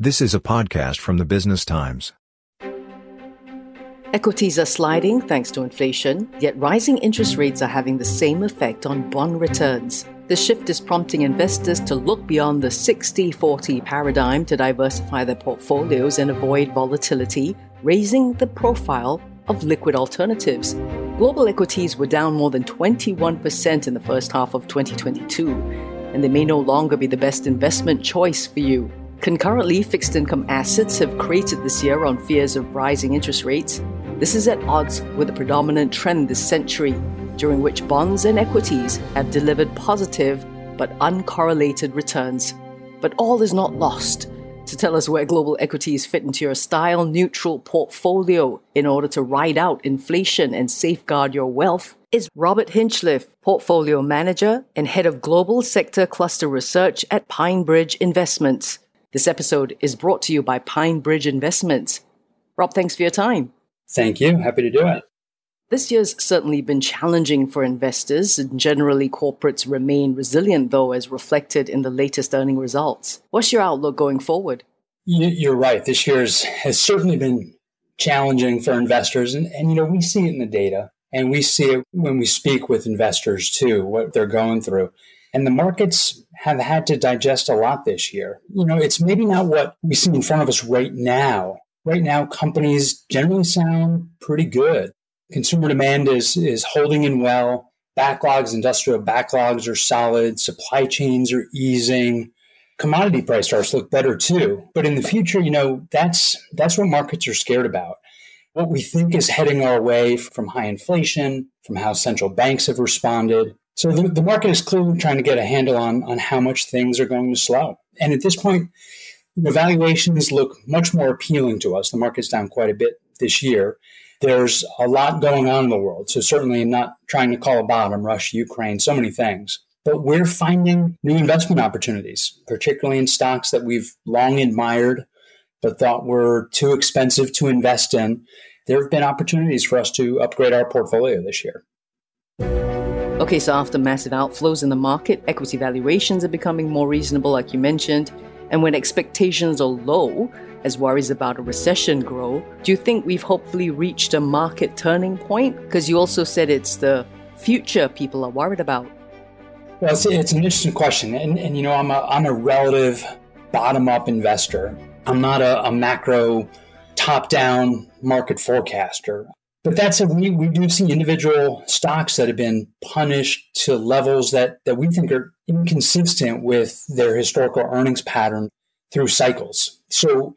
This is a podcast from the Business Times. Equities are sliding thanks to inflation, yet rising interest rates are having the same effect on bond returns. The shift is prompting investors to look beyond the 60 40 paradigm to diversify their portfolios and avoid volatility, raising the profile of liquid alternatives. Global equities were down more than 21% in the first half of 2022, and they may no longer be the best investment choice for you. Concurrently, fixed income assets have created this year on fears of rising interest rates. This is at odds with the predominant trend this century, during which bonds and equities have delivered positive but uncorrelated returns. But all is not lost. To tell us where global equities fit into your style neutral portfolio in order to ride out inflation and safeguard your wealth is Robert Hinchliffe, Portfolio Manager and Head of Global Sector Cluster Research at PineBridge Investments. This episode is brought to you by PineBridge Investments. Rob, thanks for your time. Thank you. Happy to do it. This year's certainly been challenging for investors, and generally corporates remain resilient, though, as reflected in the latest earning results. What's your outlook going forward? You're right. This year has certainly been challenging for investors, and, and you know we see it in the data, and we see it when we speak with investors too, what they're going through. And the markets have had to digest a lot this year. You know, it's maybe not what we see in front of us right now. Right now, companies generally sound pretty good. Consumer demand is, is holding in well. Backlogs, industrial backlogs are solid. Supply chains are easing. Commodity price charts look better too. But in the future, you know, that's that's what markets are scared about. What we think is heading our way from high inflation, from how central banks have responded, so the, the market is clearly trying to get a handle on, on how much things are going to slow. And at this point, the valuations look much more appealing to us. The market's down quite a bit this year. There's a lot going on in the world. So certainly not trying to call a bottom, Russia, Ukraine, so many things. But we're finding new investment opportunities, particularly in stocks that we've long admired, but thought were too expensive to invest in. There have been opportunities for us to upgrade our portfolio this year. Okay, so after massive outflows in the market, equity valuations are becoming more reasonable, like you mentioned. And when expectations are low, as worries about a recession grow, do you think we've hopefully reached a market turning point? Because you also said it's the future people are worried about. Well, it's, it's an interesting question. And, and, you know, I'm a, I'm a relative bottom up investor. I'm not a, a macro top down market forecaster. But that said, we, we do see individual stocks that have been punished to levels that, that we think are inconsistent with their historical earnings pattern through cycles. So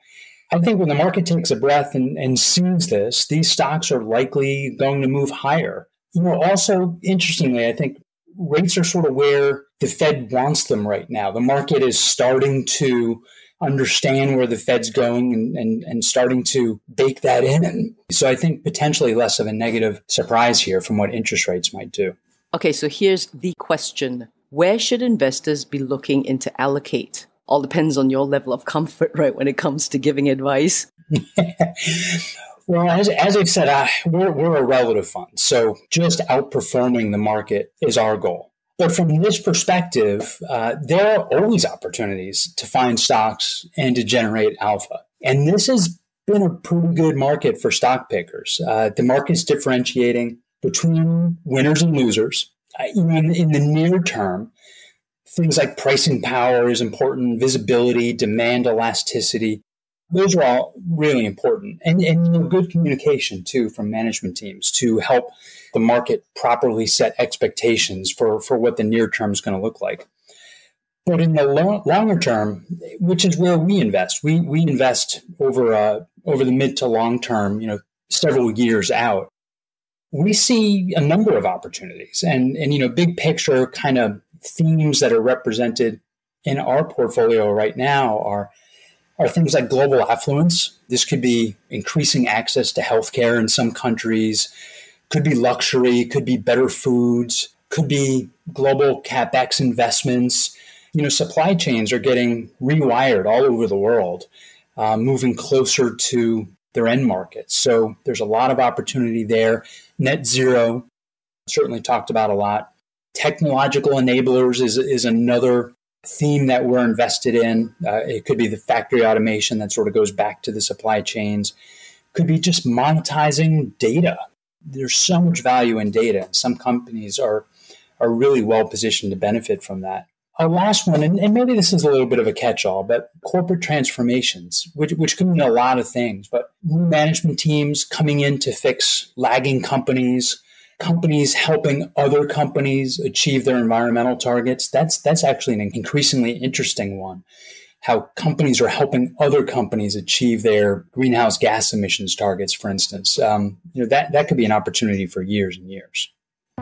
I think when the market takes a breath and, and sees this, these stocks are likely going to move higher. You know, also interestingly, I think rates are sort of where the Fed wants them right now. The market is starting to understand where the Fed's going and, and, and starting to bake that in. And so I think potentially less of a negative surprise here from what interest rates might do. Okay, so here's the question Where should investors be looking into allocate? All depends on your level of comfort, right, when it comes to giving advice. well, as, as I've said, I, we're, we're a relative fund. So just outperforming the market is our goal. But from this perspective, uh, there are always opportunities to find stocks and to generate alpha. And this has been a pretty good market for stock pickers. Uh, the market's differentiating between winners and losers. Uh, in, in the near term, things like pricing power is important, visibility, demand elasticity. Those are all really important. And, and good communication, too, from management teams to help the market properly set expectations for, for what the near term is going to look like. But in the lo- longer term, which is where we invest, we, we invest over uh, over the mid to long term, you know, several years out. We see a number of opportunities, and and you know, big picture kind of themes that are represented in our portfolio right now are are things like global affluence. This could be increasing access to healthcare in some countries, could be luxury, could be better foods, could be global capex investments. You know, supply chains are getting rewired all over the world, uh, moving closer to their end markets. So there's a lot of opportunity there. Net zero, certainly talked about a lot. Technological enablers is, is another theme that we're invested in. Uh, it could be the factory automation that sort of goes back to the supply chains. Could be just monetizing data. There's so much value in data. and Some companies are are really well positioned to benefit from that. Our last one, and, and maybe this is a little bit of a catch-all, but corporate transformations, which, which can mean a lot of things, but new management teams coming in to fix lagging companies, companies helping other companies achieve their environmental targets. That's that's actually an increasingly interesting one. How companies are helping other companies achieve their greenhouse gas emissions targets, for instance. Um, you know that that could be an opportunity for years and years.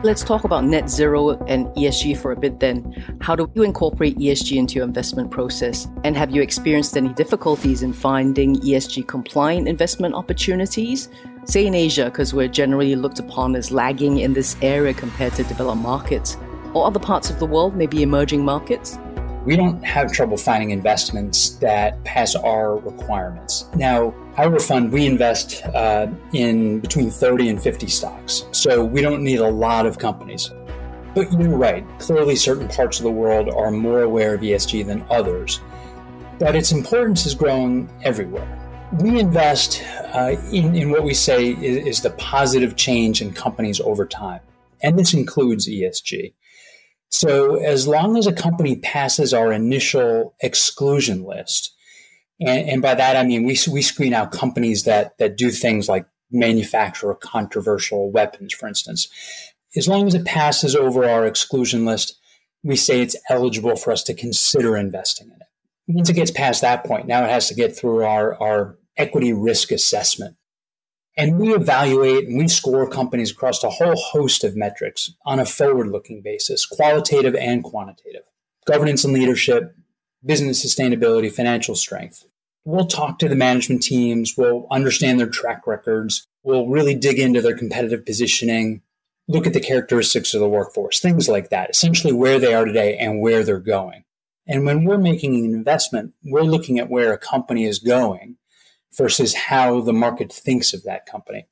Let's talk about net zero and ESG for a bit then. How do you incorporate ESG into your investment process? And have you experienced any difficulties in finding ESG compliant investment opportunities? Say in Asia, because we're generally looked upon as lagging in this area compared to developed markets, or other parts of the world, maybe emerging markets? We don't have trouble finding investments that pass our requirements. Now, our fund, we invest uh, in between 30 and 50 stocks, so we don't need a lot of companies. But you're right, clearly, certain parts of the world are more aware of ESG than others, but its importance is growing everywhere we invest uh, in, in what we say is, is, the positive change in companies over time. And this includes ESG. So, as long as a company passes our initial exclusion list, and, and by that I mean we, we screen out companies that, that do things like manufacture controversial weapons, for instance. As long as it passes over our exclusion list, we say it's eligible for us to consider investing in it. Once it gets past that point, now it has to get through our, our equity risk assessment. And we evaluate and we score companies across a whole host of metrics on a forward looking basis, qualitative and quantitative governance and leadership, business sustainability, financial strength. We'll talk to the management teams, we'll understand their track records, we'll really dig into their competitive positioning, look at the characteristics of the workforce, things like that, essentially where they are today and where they're going. And when we're making an investment, we're looking at where a company is going versus how the market thinks of that company.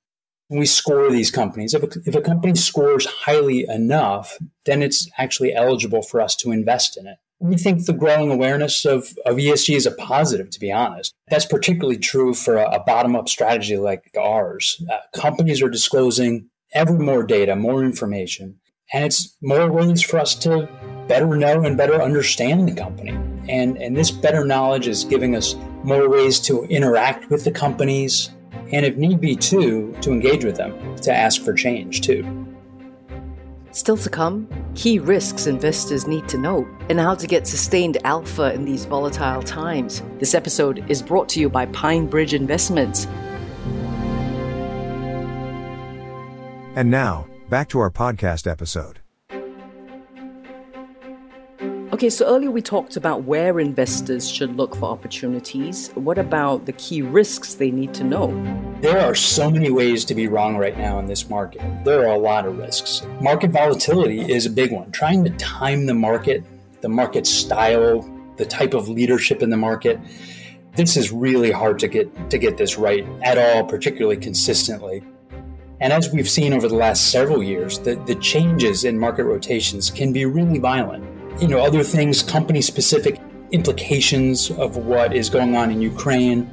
When we score these companies, if a, if a company scores highly enough, then it's actually eligible for us to invest in it. We think the growing awareness of, of ESG is a positive, to be honest. That's particularly true for a, a bottom up strategy like ours. Uh, companies are disclosing ever more data, more information, and it's more ways for us to better know and better understand the company. And, and this better knowledge is giving us more ways to interact with the companies, and if need be, too, to engage with them, to ask for change, too. Still to come, key risks investors need to know and how to get sustained alpha in these volatile times. This episode is brought to you by PineBridge Investments. And now, back to our podcast episode. Okay, so earlier we talked about where investors should look for opportunities. What about the key risks they need to know? There are so many ways to be wrong right now in this market. There are a lot of risks. Market volatility is a big one. Trying to time the market, the market style, the type of leadership in the market. This is really hard to get to get this right at all, particularly consistently. And as we've seen over the last several years, the, the changes in market rotations can be really violent you know, other things, company specific implications of what is going on in Ukraine,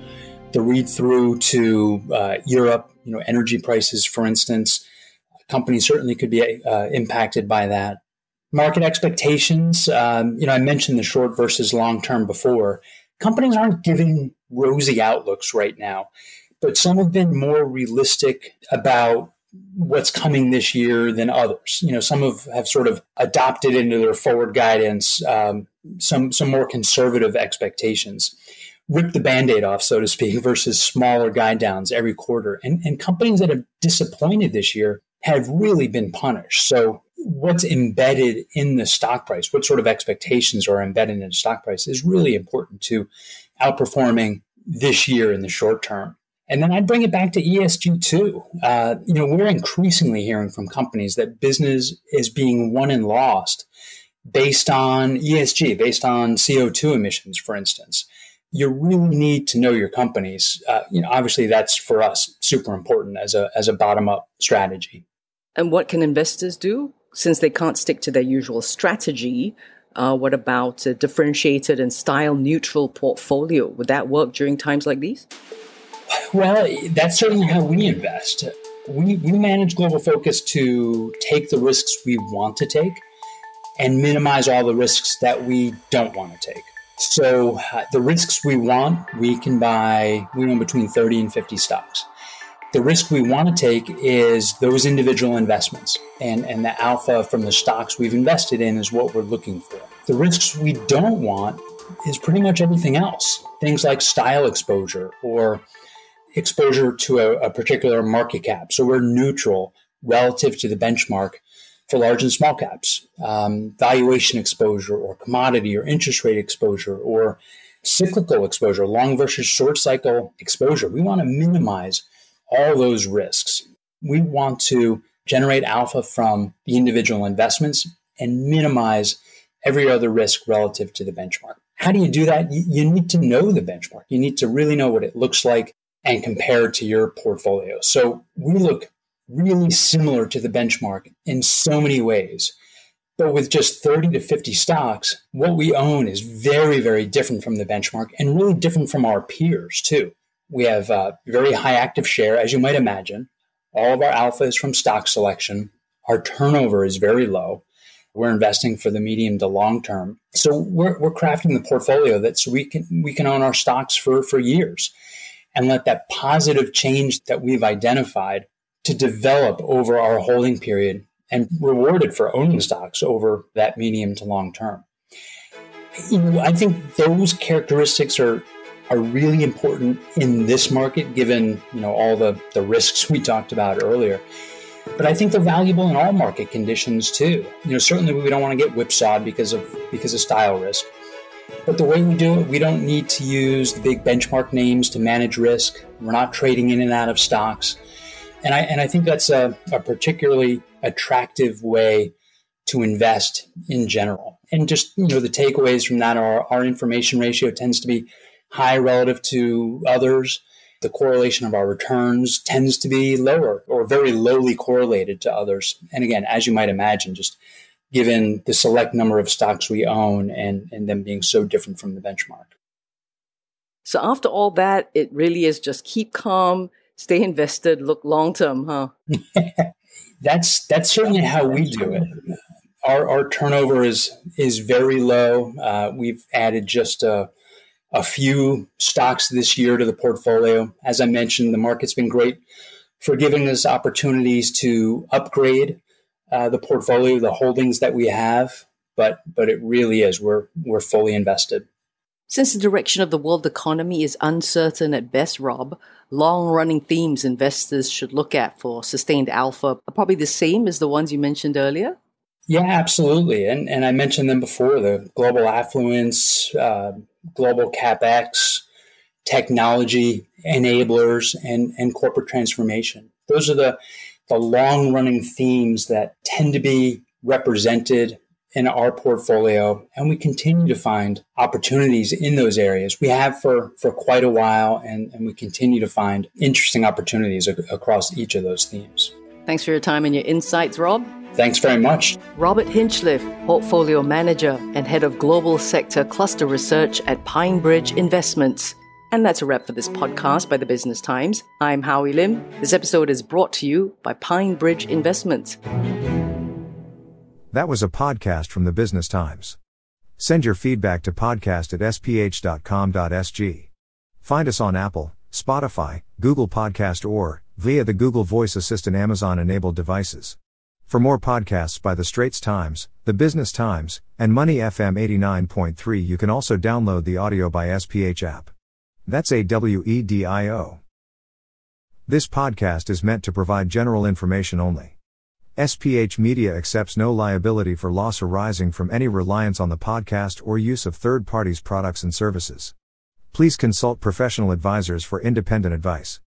the read through to uh, Europe, you know, energy prices, for instance. Companies certainly could be uh, impacted by that. Market expectations, um, you know, I mentioned the short versus long term before. Companies aren't giving rosy outlooks right now, but some have been more realistic about what's coming this year than others. You know, some have, have sort of adopted into their forward guidance um, some some more conservative expectations, rip the band-aid off, so to speak, versus smaller guide downs every quarter. And, and companies that have disappointed this year have really been punished. So what's embedded in the stock price, what sort of expectations are embedded in the stock price is really important to outperforming this year in the short term. And then I'd bring it back to ESG too. Uh, you know, we're increasingly hearing from companies that business is being won and lost based on ESG, based on CO2 emissions, for instance. You really need to know your companies. Uh, you know, obviously that's for us super important as a as a bottom up strategy. And what can investors do since they can't stick to their usual strategy? Uh, what about a differentiated and style neutral portfolio? Would that work during times like these? Well, that's certainly how we invest. We, we manage Global Focus to take the risks we want to take and minimize all the risks that we don't want to take. So, uh, the risks we want, we can buy, we know between 30 and 50 stocks. The risk we want to take is those individual investments, and, and the alpha from the stocks we've invested in is what we're looking for. The risks we don't want is pretty much everything else. Things like style exposure or exposure to a, a particular market cap. So we're neutral relative to the benchmark for large and small caps, um, valuation exposure or commodity or interest rate exposure or cyclical exposure, long versus short cycle exposure. We want to minimize all those risks. We want to generate alpha from the individual investments and minimize every other risk relative to the benchmark. How do you do that? You, need to know the benchmark. You need to really know what it looks like and compare it to your portfolio. So we look really similar to the benchmark in so many ways. But with just 30 to 50 stocks, what we own is very, very different from the benchmark and really different from our peers, too. We have a very high active share, as you might imagine. All of our alpha is from stock selection. Our turnover is very low. We're investing for the medium to long term. So we're, we're crafting the portfolio that so we can we can own our stocks for, for years and let that positive change that we've identified to develop over our holding period and rewarded for owning stocks over that medium to long term. I think those characteristics are are really important in this market, given you know all the, the risks we talked about earlier. But I think they're valuable in all market conditions too. You know, certainly we don't want to get whipsawed because of because of style risk. But the way we do it, we don't need to use the big benchmark names to manage risk. We're not trading in and out of stocks. And I, and I think that's a, a particularly attractive way to invest in general. And just, you know, the takeaways from that are our information ratio tends to be high relative to others. The correlation of our returns tends to be lower or very lowly correlated to others. And again, as you might imagine, just given the select number of stocks we own and, and them being so different from the benchmark. So after all that, it really is just keep calm, stay invested, look long term, huh? that's that's certainly how we do it. Our, our turnover is is very low. Uh, we've added just a a few stocks this year to the portfolio. As I mentioned, the market's been great for giving us opportunities to upgrade uh, the portfolio, the holdings that we have. But but it really is we're we're fully invested. Since the direction of the world economy is uncertain at best, Rob, long running themes investors should look at for sustained alpha are probably the same as the ones you mentioned earlier? Yeah, absolutely. And, and I mentioned them before the global affluence, uh, global capex, technology enablers, and, and corporate transformation. Those are the, the long running themes that tend to be represented in our portfolio and we continue to find opportunities in those areas we have for for quite a while and, and we continue to find interesting opportunities ac- across each of those themes thanks for your time and your insights rob Thanks very much. Robert Hinchliffe, Portfolio Manager and Head of Global Sector Cluster Research at PineBridge Investments. And that's a wrap for this podcast by the Business Times. I'm Howie Lim. This episode is brought to you by PineBridge Investments. That was a podcast from the Business Times. Send your feedback to podcast at sph.com.sg. Find us on Apple, Spotify, Google Podcast or via the Google Voice Assistant Amazon enabled devices. For more podcasts by The Straits Times, The Business Times, and Money FM 89.3, you can also download the AWEDIO by SPH app. That's A W E D I O. This podcast is meant to provide general information only. SPH Media accepts no liability for loss arising from any reliance on the podcast or use of third parties' products and services. Please consult professional advisors for independent advice.